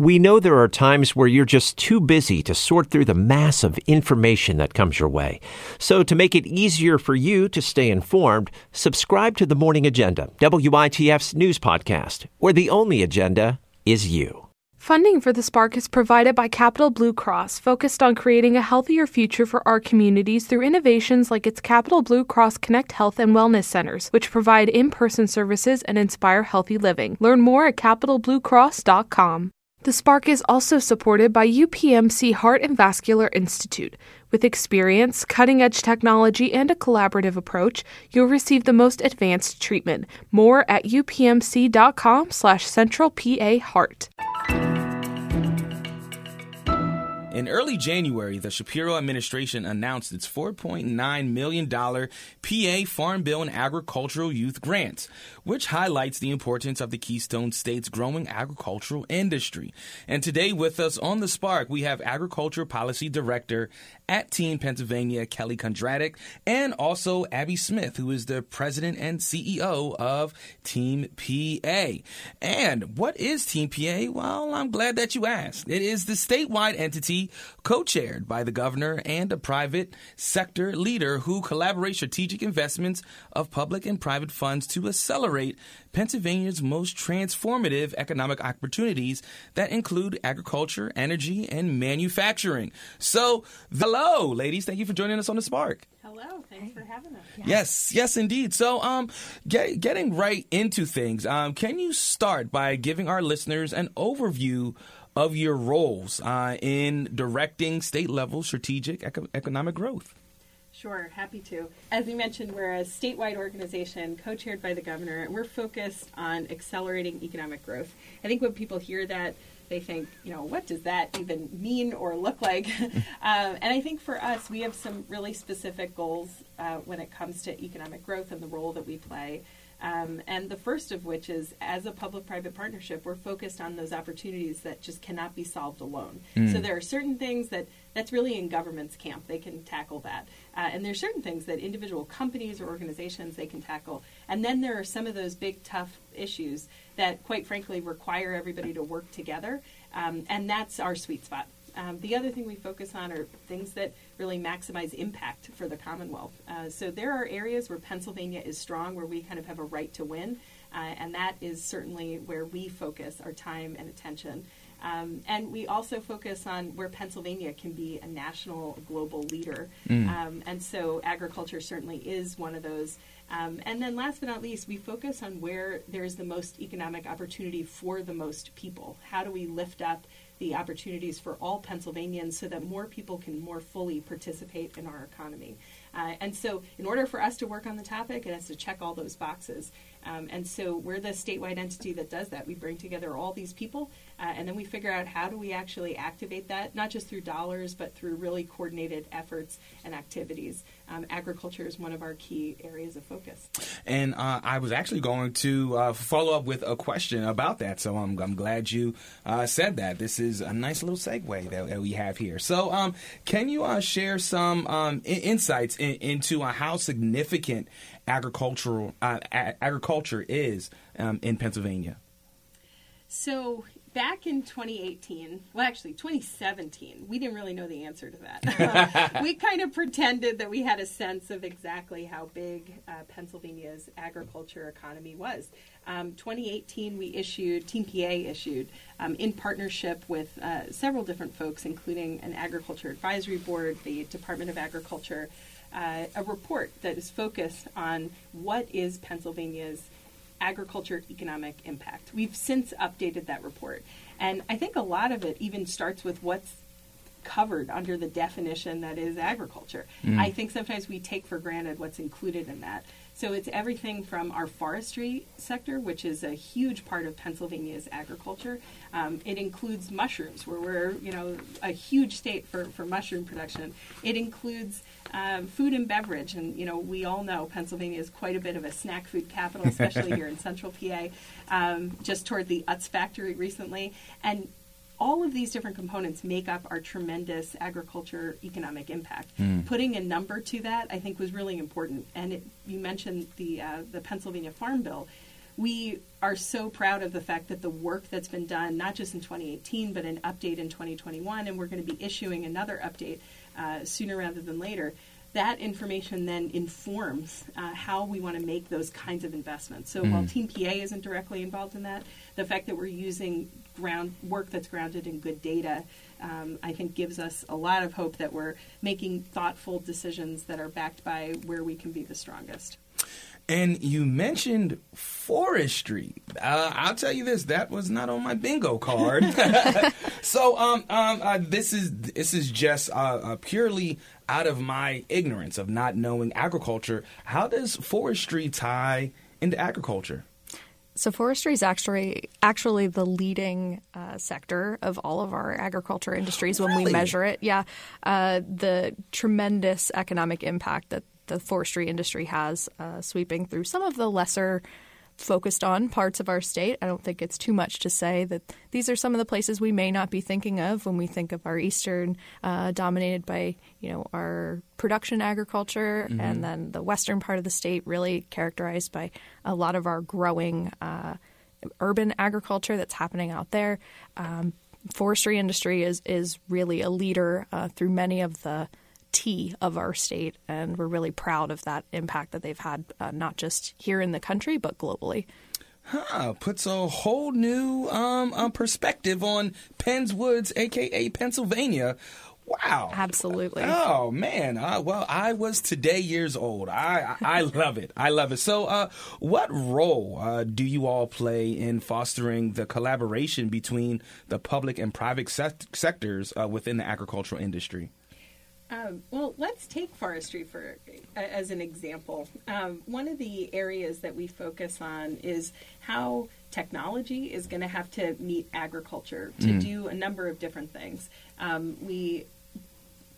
We know there are times where you're just too busy to sort through the mass of information that comes your way. So, to make it easier for you to stay informed, subscribe to the Morning Agenda, WITF's news podcast, where the only agenda is you. Funding for the Spark is provided by Capital Blue Cross, focused on creating a healthier future for our communities through innovations like its Capital Blue Cross Connect Health and Wellness Centers, which provide in person services and inspire healthy living. Learn more at capitalbluecross.com. The Spark is also supported by UPMC Heart and Vascular Institute. With experience, cutting edge technology, and a collaborative approach, you'll receive the most advanced treatment. More at upmc.com slash central PA heart. In early January, the Shapiro administration announced its $4.9 million PA Farm Bill and Agricultural Youth Grant, which highlights the importance of the Keystone State's growing agricultural industry. And today, with us on the Spark, we have Agriculture Policy Director at Team Pennsylvania, Kelly Kundratic, and also Abby Smith, who is the president and CEO of Team PA. And what is Team PA? Well, I'm glad that you asked. It is the statewide entity co chaired by the governor and a private sector leader who collaborate strategic investments of public and private funds to accelerate Pennsylvania's most transformative economic opportunities that include agriculture, energy, and manufacturing. So, hello, ladies. Thank you for joining us on the Spark. Hello, thanks for having us. Yes, yes, indeed. So, um, get, getting right into things, um, can you start by giving our listeners an overview of your roles uh, in directing state level strategic eco- economic growth? Sure, happy to. As you mentioned, we're a statewide organization co chaired by the governor, and we're focused on accelerating economic growth. I think when people hear that, they think, you know, what does that even mean or look like? um, and I think for us, we have some really specific goals uh, when it comes to economic growth and the role that we play. Um, and the first of which is, as a public-private partnership, we're focused on those opportunities that just cannot be solved alone. Mm. So there are certain things that that's really in government's camp; they can tackle that. Uh, and there's certain things that individual companies or organizations they can tackle. And then there are some of those big, tough issues that, quite frankly, require everybody to work together. Um, and that's our sweet spot. Um, the other thing we focus on are things that really maximize impact for the Commonwealth. Uh, so there are areas where Pennsylvania is strong, where we kind of have a right to win, uh, and that is certainly where we focus our time and attention. Um, and we also focus on where Pennsylvania can be a national, global leader. Mm. Um, and so agriculture certainly is one of those. Um, and then last but not least, we focus on where there's the most economic opportunity for the most people. How do we lift up the opportunities for all Pennsylvanians so that more people can more fully participate in our economy? Uh, and so, in order for us to work on the topic, it has to check all those boxes. Um, and so, we're the statewide entity that does that. We bring together all these people, uh, and then we figure out how do we actually activate that, not just through dollars, but through really coordinated efforts and activities. Um, agriculture is one of our key areas of focus. And uh, I was actually going to uh, follow up with a question about that, so I'm, I'm glad you uh, said that. This is a nice little segue that, that we have here. So, um, can you uh, share some um, insights in, into uh, how significant agricultural uh, a- agriculture is um, in Pennsylvania? So back in 2018, well, actually 2017, we didn't really know the answer to that. we kind of pretended that we had a sense of exactly how big uh, Pennsylvania's agriculture economy was. Um, 2018, we issued, Team PA issued, um, in partnership with uh, several different folks, including an agriculture advisory board, the Department of Agriculture, uh, a report that is focused on what is Pennsylvania's agriculture economic impact. We've since updated that report. And I think a lot of it even starts with what's covered under the definition that is agriculture. I think sometimes we take for granted what's included in that. So it's everything from our forestry sector, which is a huge part of Pennsylvania's agriculture. Um, it includes mushrooms, where we're you know a huge state for, for mushroom production. It includes um, food and beverage, and you know we all know Pennsylvania is quite a bit of a snack food capital, especially here in Central PA. Um, just toward the Utz factory recently, and all of these different components make up our tremendous agriculture economic impact. Putting a number to that, I think, was really important. And it, you mentioned the uh, the Pennsylvania Farm Bill. we are so proud of the fact that the work that's been done, not just in 2018, but an update in 2021, and we're going to be issuing another update uh, sooner rather than later. That information then informs uh, how we want to make those kinds of investments. So mm. while Team PA isn't directly involved in that, the fact that we're using ground work that's grounded in good data, um, I think gives us a lot of hope that we're making thoughtful decisions that are backed by where we can be the strongest. And you mentioned forestry. Uh, I'll tell you this: that was not on my bingo card. so, um, um, uh, this is this is just uh, uh, purely out of my ignorance of not knowing agriculture. How does forestry tie into agriculture? So forestry is actually actually the leading uh, sector of all of our agriculture industries when really? we measure it. Yeah, uh, the tremendous economic impact that the forestry industry has, uh, sweeping through some of the lesser focused on parts of our state. I don't think it's too much to say that these are some of the places we may not be thinking of when we think of our eastern, uh, dominated by you know our production agriculture, mm-hmm. and then the western part of the state, really characterized by a lot of our growing uh, urban agriculture that's happening out there. Um, forestry industry is is really a leader uh, through many of the T of our state, and we're really proud of that impact that they've had, uh, not just here in the country, but globally. Huh, puts a whole new um, uh, perspective on Penns Woods, aka Pennsylvania. Wow. Absolutely. Oh man. Uh, well, I was today years old. I I, I love it. I love it. So, uh, what role uh, do you all play in fostering the collaboration between the public and private sectors uh, within the agricultural industry? Um, well, let's take forestry for as an example. Um, one of the areas that we focus on is how technology is going to have to meet agriculture to mm. do a number of different things. Um, we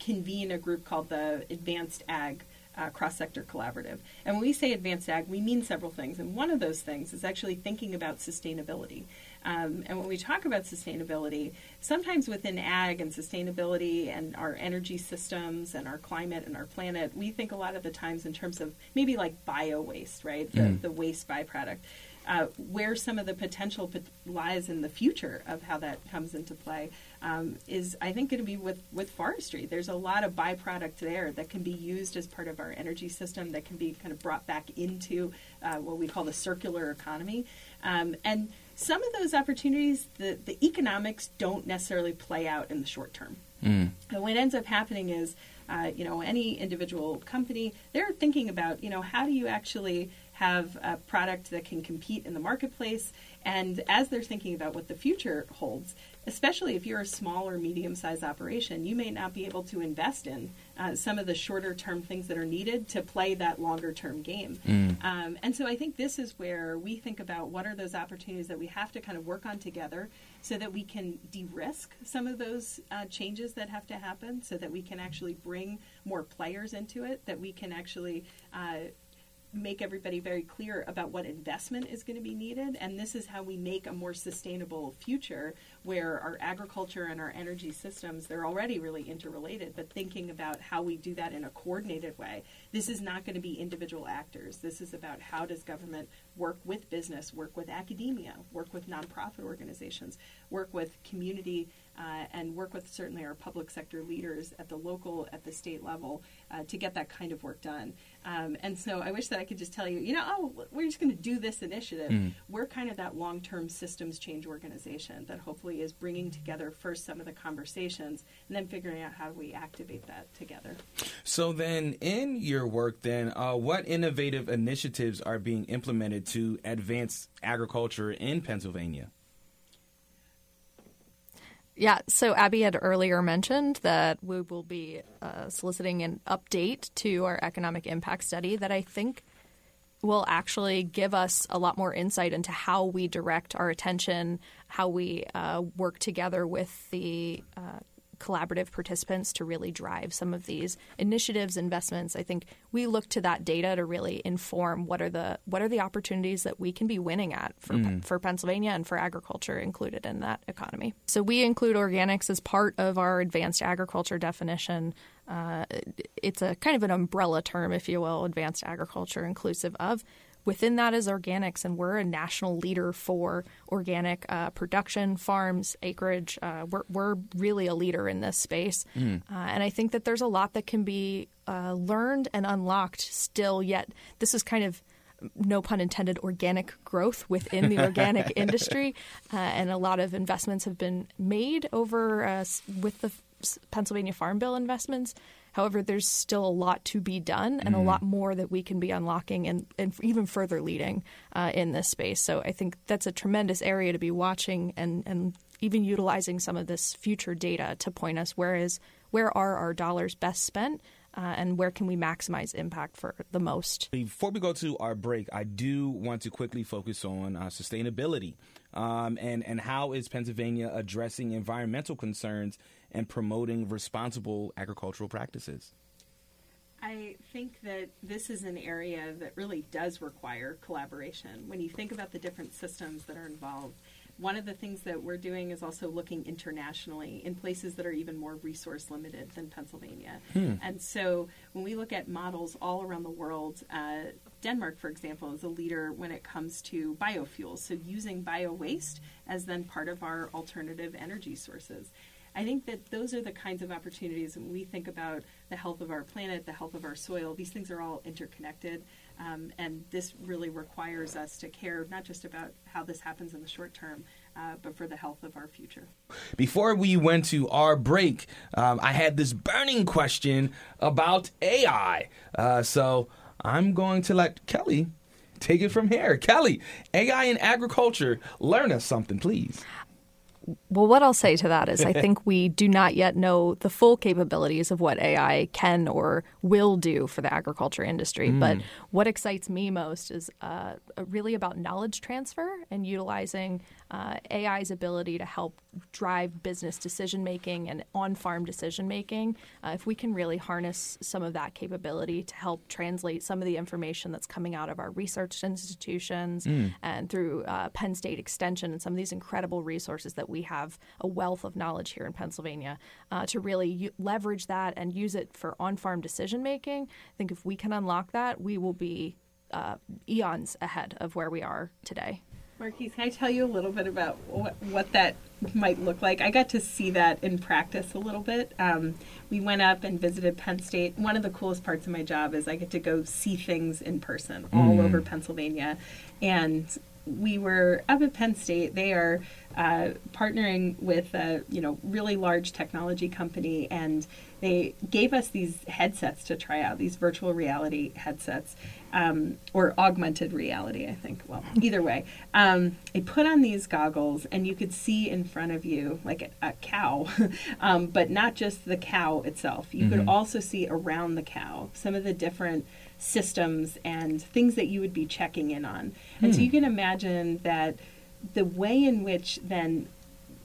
convene a group called the Advanced Ag uh, cross sector collaborative. And when we say advanced ag, we mean several things. And one of those things is actually thinking about sustainability. Um, and when we talk about sustainability, sometimes within ag and sustainability and our energy systems and our climate and our planet, we think a lot of the times in terms of maybe like bio waste, right? The, mm. the waste byproduct. Uh, where some of the potential lies in the future of how that comes into play um, is, I think, going to be with, with forestry. There's a lot of byproduct there that can be used as part of our energy system that can be kind of brought back into uh, what we call the circular economy. Um, and some of those opportunities, the, the economics don't necessarily play out in the short term. Mm. And what ends up happening is, uh, you know, any individual company, they're thinking about, you know, how do you actually have a product that can compete in the marketplace? And as they're thinking about what the future holds, especially if you're a small or medium sized operation, you may not be able to invest in uh, some of the shorter term things that are needed to play that longer term game. Mm. Um, and so I think this is where we think about what are those opportunities that we have to kind of work on together so that we can de risk some of those uh, changes that have to happen, so that we can actually bring more players into it, that we can actually uh, make everybody very clear about what investment is going to be needed. And this is how we make a more sustainable future where our agriculture and our energy systems, they're already really interrelated, but thinking about how we do that in a coordinated way. This is not going to be individual actors. This is about how does government work with business, work with academia, work with nonprofit organizations, work with community uh, and work with certainly our public sector leaders at the local, at the state level uh, to get that kind of work done. Um, and so I wish that I could just tell you, you know, oh, we're just going to do this initiative. Mm. We're kind of that long term systems change organization that hopefully is bringing together first some of the conversations and then figuring out how do we activate that together. So then, in your work, then, uh, what innovative initiatives are being implemented to advance agriculture in Pennsylvania? Yeah, so Abby had earlier mentioned that we will be uh, soliciting an update to our economic impact study that I think will actually give us a lot more insight into how we direct our attention, how we uh, work together with the uh, collaborative participants to really drive some of these initiatives, investments. I think we look to that data to really inform what are the what are the opportunities that we can be winning at for mm. for Pennsylvania and for agriculture included in that economy. So we include organics as part of our advanced agriculture definition. Uh, it's a kind of an umbrella term, if you will, advanced agriculture inclusive of within that is organics, and we're a national leader for organic uh, production, farms, acreage. Uh, we're, we're really a leader in this space. Mm. Uh, and I think that there's a lot that can be uh, learned and unlocked still, yet, this is kind of no pun intended, organic growth within the organic industry, uh, and a lot of investments have been made over uh, with the Pennsylvania Farm Bill investments. However, there's still a lot to be done and mm. a lot more that we can be unlocking and, and even further leading uh, in this space. So I think that's a tremendous area to be watching and, and even utilizing some of this future data to point us where is where are our dollars best spent uh, and where can we maximize impact for the most. Before we go to our break, I do want to quickly focus on uh, sustainability um, and and how is Pennsylvania addressing environmental concerns and promoting responsible agricultural practices? I think that this is an area that really does require collaboration. When you think about the different systems that are involved, one of the things that we're doing is also looking internationally in places that are even more resource limited than Pennsylvania. Hmm. And so when we look at models all around the world, uh, Denmark, for example, is a leader when it comes to biofuels. So using bio waste as then part of our alternative energy sources. I think that those are the kinds of opportunities when we think about the health of our planet, the health of our soil. These things are all interconnected. Um, and this really requires us to care not just about how this happens in the short term, uh, but for the health of our future. Before we went to our break, um, I had this burning question about AI. Uh, so I'm going to let Kelly take it from here. Kelly, AI in agriculture, learn us something, please. Well, what I'll say to that is I think we do not yet know the full capabilities of what AI can or will do for the agriculture industry. Mm. But what excites me most is uh, really about knowledge transfer and utilizing uh, AI's ability to help drive business decision making and on farm decision making. Uh, if we can really harness some of that capability to help translate some of the information that's coming out of our research institutions mm. and through uh, Penn State Extension and some of these incredible resources that we have a wealth of knowledge here in Pennsylvania uh, to really u- leverage that and use it for on farm decision making. I think if we can unlock that, we will be uh, eons ahead of where we are today. Marquis, can I tell you a little bit about what, what that might look like? I got to see that in practice a little bit. Um, we went up and visited Penn State. One of the coolest parts of my job is I get to go see things in person all mm. over Pennsylvania. And we were up at Penn State. They are uh, partnering with a you know really large technology company, and they gave us these headsets to try out these virtual reality headsets um, or augmented reality. I think. Well, either way, um, they put on these goggles, and you could see in front of you like a, a cow, um, but not just the cow itself. You mm-hmm. could also see around the cow some of the different systems and things that you would be checking in on. And so hmm. you can imagine that the way in which then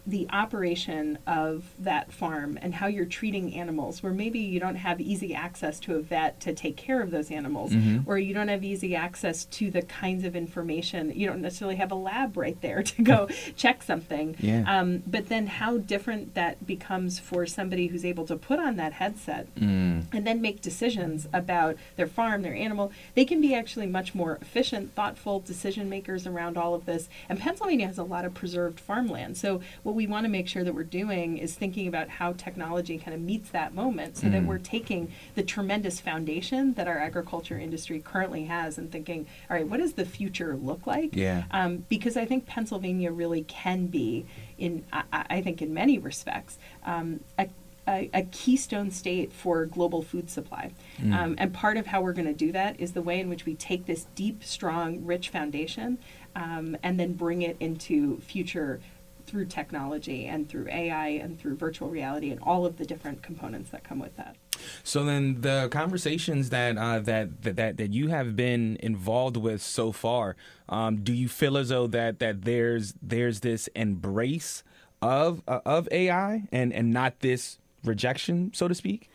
the operation of that farm and how you're treating animals, where maybe you don't have easy access to a vet to take care of those animals, mm-hmm. or you don't have easy access to the kinds of information. You don't necessarily have a lab right there to go check something. Yeah. Um, but then how different that becomes for somebody who's able to put on that headset mm. and then make decisions about their farm, their animal. They can be actually much more efficient, thoughtful decision makers around all of this. And Pennsylvania has a lot of preserved farmland. So what we want to make sure that we're doing is thinking about how technology kind of meets that moment so mm. that we're taking the tremendous foundation that our agriculture industry currently has and thinking, all right, what does the future look like? Yeah. Um, because I think Pennsylvania really can be, in I, I think in many respects, um, a a, a, keystone state for global food supply. Mm. Um, and part of how we're going to do that is the way in which we take this deep, strong, rich foundation um, and then bring it into future through technology and through AI and through virtual reality and all of the different components that come with that. So then, the conversations that uh, that, that that you have been involved with so far, um, do you feel as though that that there's there's this embrace of uh, of AI and and not this rejection, so to speak?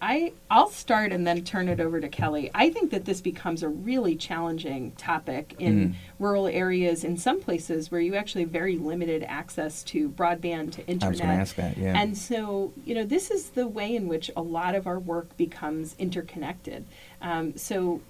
I I'll start and then turn it over to Kelly. I think that this becomes a really challenging topic in mm. rural areas in some places where you actually have very limited access to broadband to internet. I was going to ask that, yeah. And so, you know, this is the way in which a lot of our work becomes interconnected. Um, so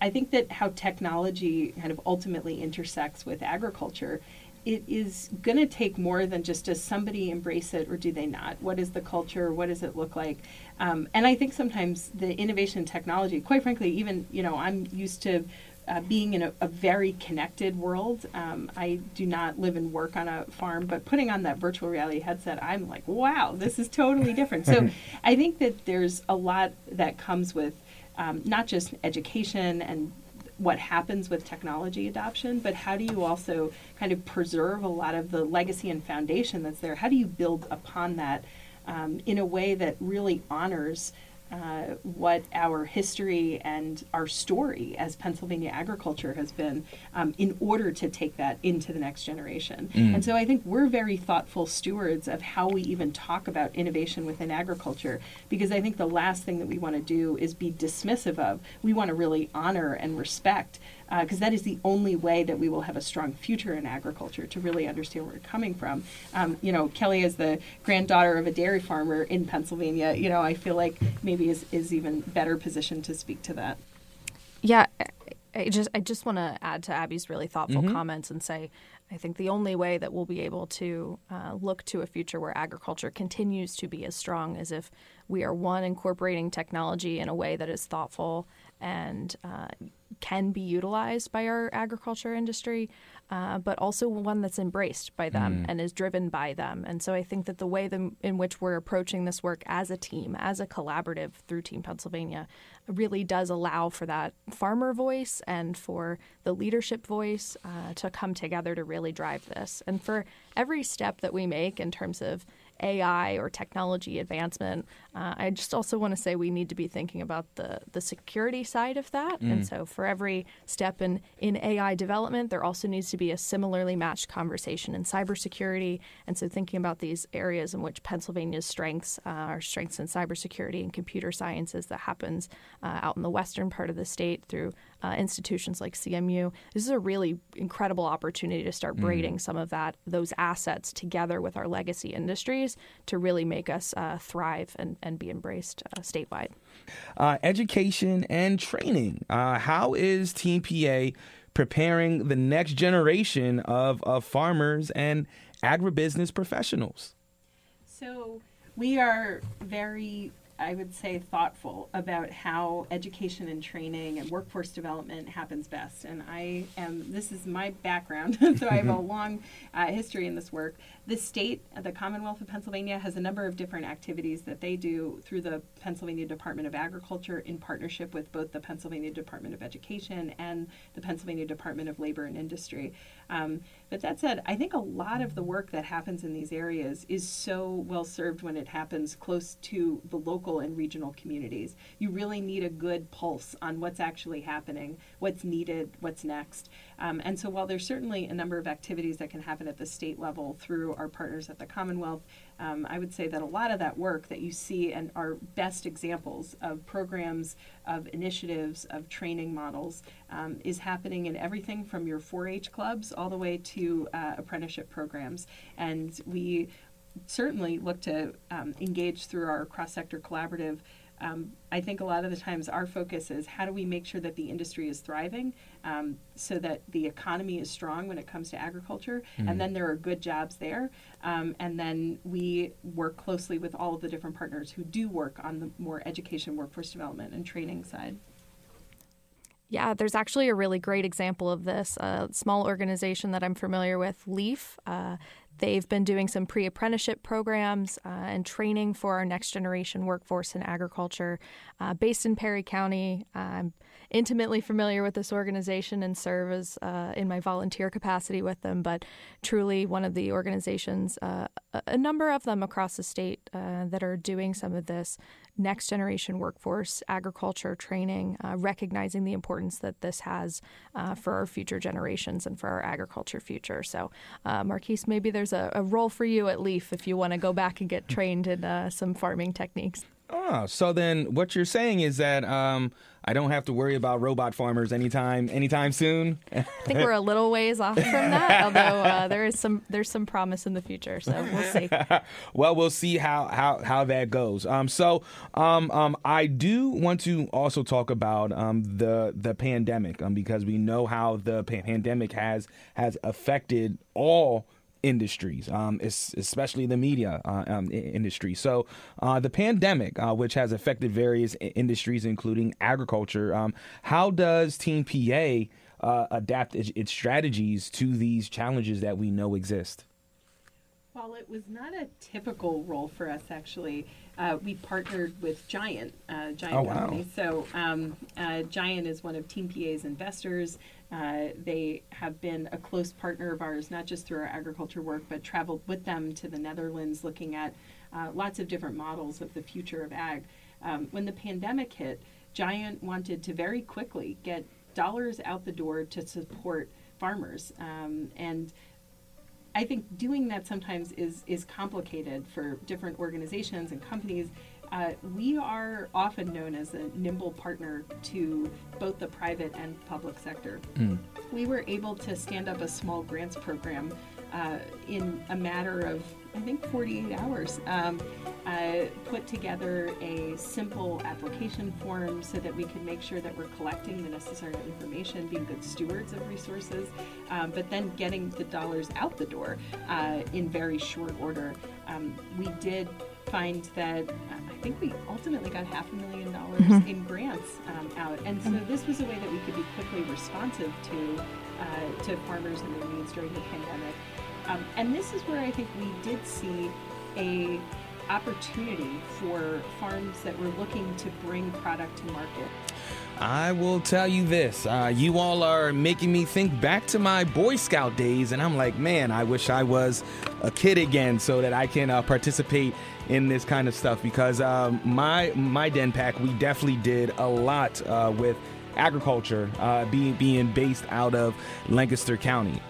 I think that how technology kind of ultimately intersects with agriculture it is going to take more than just does somebody embrace it or do they not? What is the culture? What does it look like? Um, and I think sometimes the innovation technology, quite frankly, even you know, I'm used to uh, being in a, a, very connected world. Um, I do not live and work on a farm, but putting on that virtual reality headset, I'm like, wow, this is totally different. So I think that there's a lot that comes with um, not just education and what happens with technology adoption, but how do you also kind of preserve a lot of the legacy and foundation that's there? How do you build upon that um, in a way that really honors uh, what our history and our story as Pennsylvania agriculture has been um, in order to take that into the next generation. Mm. And so I think we're very thoughtful stewards of how we even talk about innovation within agriculture because I think the last thing that we want to do is be dismissive of. We want to really honor and respect because uh, that is the only way that we will have a strong future in agriculture to really understand where we're coming from. Um, you know, Kelly is the granddaughter of a dairy farmer in Pennsylvania. You know, I feel like maybe is, is even better positioned to speak to that. Yeah, I just I just want to add to Abby's really thoughtful mm-hmm. comments and say I think the only way that we'll be able to uh, look to a future where agriculture continues to be as strong is if we are one incorporating technology in a way that is thoughtful and uh, can be utilized by our agriculture industry, uh, but also one that's embraced by them mm. and is driven by them. And so I think that the way the, in which we're approaching this work as a team, as a collaborative through Team Pennsylvania, really does allow for that farmer voice and for the leadership voice uh, to come together to really drive this. And for every step that we make in terms of AI or technology advancement. Uh, I just also want to say we need to be thinking about the, the security side of that. Mm. And so for every step in, in AI development, there also needs to be a similarly matched conversation in cybersecurity. And so thinking about these areas in which Pennsylvania's strengths uh, are strengths in cybersecurity and computer sciences that happens uh, out in the western part of the state through uh, institutions like CMU. This is a really incredible opportunity to start mm. braiding mm. some of that those assets together with our legacy industries to really make us uh, thrive and, and be embraced uh, statewide. Uh, education and training. Uh, how is Team PA preparing the next generation of, of farmers and agribusiness professionals? So we are very I would say, thoughtful about how education and training and workforce development happens best. And I am, this is my background, so I have a long uh, history in this work. The state, the Commonwealth of Pennsylvania, has a number of different activities that they do through the Pennsylvania Department of Agriculture in partnership with both the Pennsylvania Department of Education and the Pennsylvania Department of Labor and Industry. Um, but that said, I think a lot of the work that happens in these areas is so well served when it happens close to the local and regional communities. You really need a good pulse on what's actually happening, what's needed, what's next. Um, and so while there's certainly a number of activities that can happen at the state level through our partners at the Commonwealth, um, I would say that a lot of that work that you see and are best examples of programs, of initiatives, of training models um, is happening in everything from your 4 H clubs all the way to uh, apprenticeship programs. And we certainly look to um, engage through our cross sector collaborative um, I think a lot of the times our focus is how do we make sure that the industry is thriving um, so that the economy is strong when it comes to agriculture, mm-hmm. and then there are good jobs there. Um, and then we work closely with all of the different partners who do work on the more education, workforce development, and training side. Yeah, there's actually a really great example of this. A small organization that I'm familiar with, Leaf. Uh, They've been doing some pre apprenticeship programs uh, and training for our next generation workforce in agriculture uh, based in Perry County. I'm intimately familiar with this organization and serve as uh, in my volunteer capacity with them, but truly one of the organizations, uh, a number of them across the state uh, that are doing some of this next generation workforce agriculture training, uh, recognizing the importance that this has uh, for our future generations and for our agriculture future. So, uh, Marquis, maybe there's a, a, role for you at Leaf if you want to go back and get trained in uh, some farming techniques. Oh, so then what you're saying is that um, I don't have to worry about robot farmers anytime anytime soon. I think we're a little ways off from that, although uh, there is some there's some promise in the future. So we'll see. well, we'll see how how, how that goes. Um, so um, um, I do want to also talk about um, the the pandemic um, because we know how the pandemic has has affected all industries, um, especially the media uh, um, industry. So, uh, the pandemic, uh, which has affected various industries, including agriculture, um, how does Team PA uh, adapt its, its strategies to these challenges that we know exist? While it was not a typical role for us, actually. Uh, we partnered with Giant, uh, Giant oh, Company. Wow. So, um, uh, Giant is one of Team PA's investors. Uh, they have been a close partner of ours, not just through our agriculture work, but traveled with them to the Netherlands looking at uh, lots of different models of the future of ag. Um, when the pandemic hit, Giant wanted to very quickly get dollars out the door to support farmers. Um, and I think doing that sometimes is is complicated for different organizations and companies. Uh, we are often known as a nimble partner to both the private and public sector. Mm. We were able to stand up a small grants program uh, in a matter of, I think, 48 hours. Um, uh, put together a simple application form so that we could make sure that we're collecting the necessary information, being good stewards of resources, um, but then getting the dollars out the door uh, in very short order. Um, we did find that uh, think we ultimately got half a million dollars mm-hmm. in grants um, out, and so this was a way that we could be quickly responsive to uh, to farmers and their needs during the pandemic. Um, and this is where I think we did see a opportunity for farms that were looking to bring product to market. I will tell you this. Uh, you all are making me think back to my Boy Scout days, and I'm like, man, I wish I was a kid again so that I can uh, participate in this kind of stuff. Because um, my my den pack, we definitely did a lot uh, with agriculture, uh, being being based out of Lancaster County.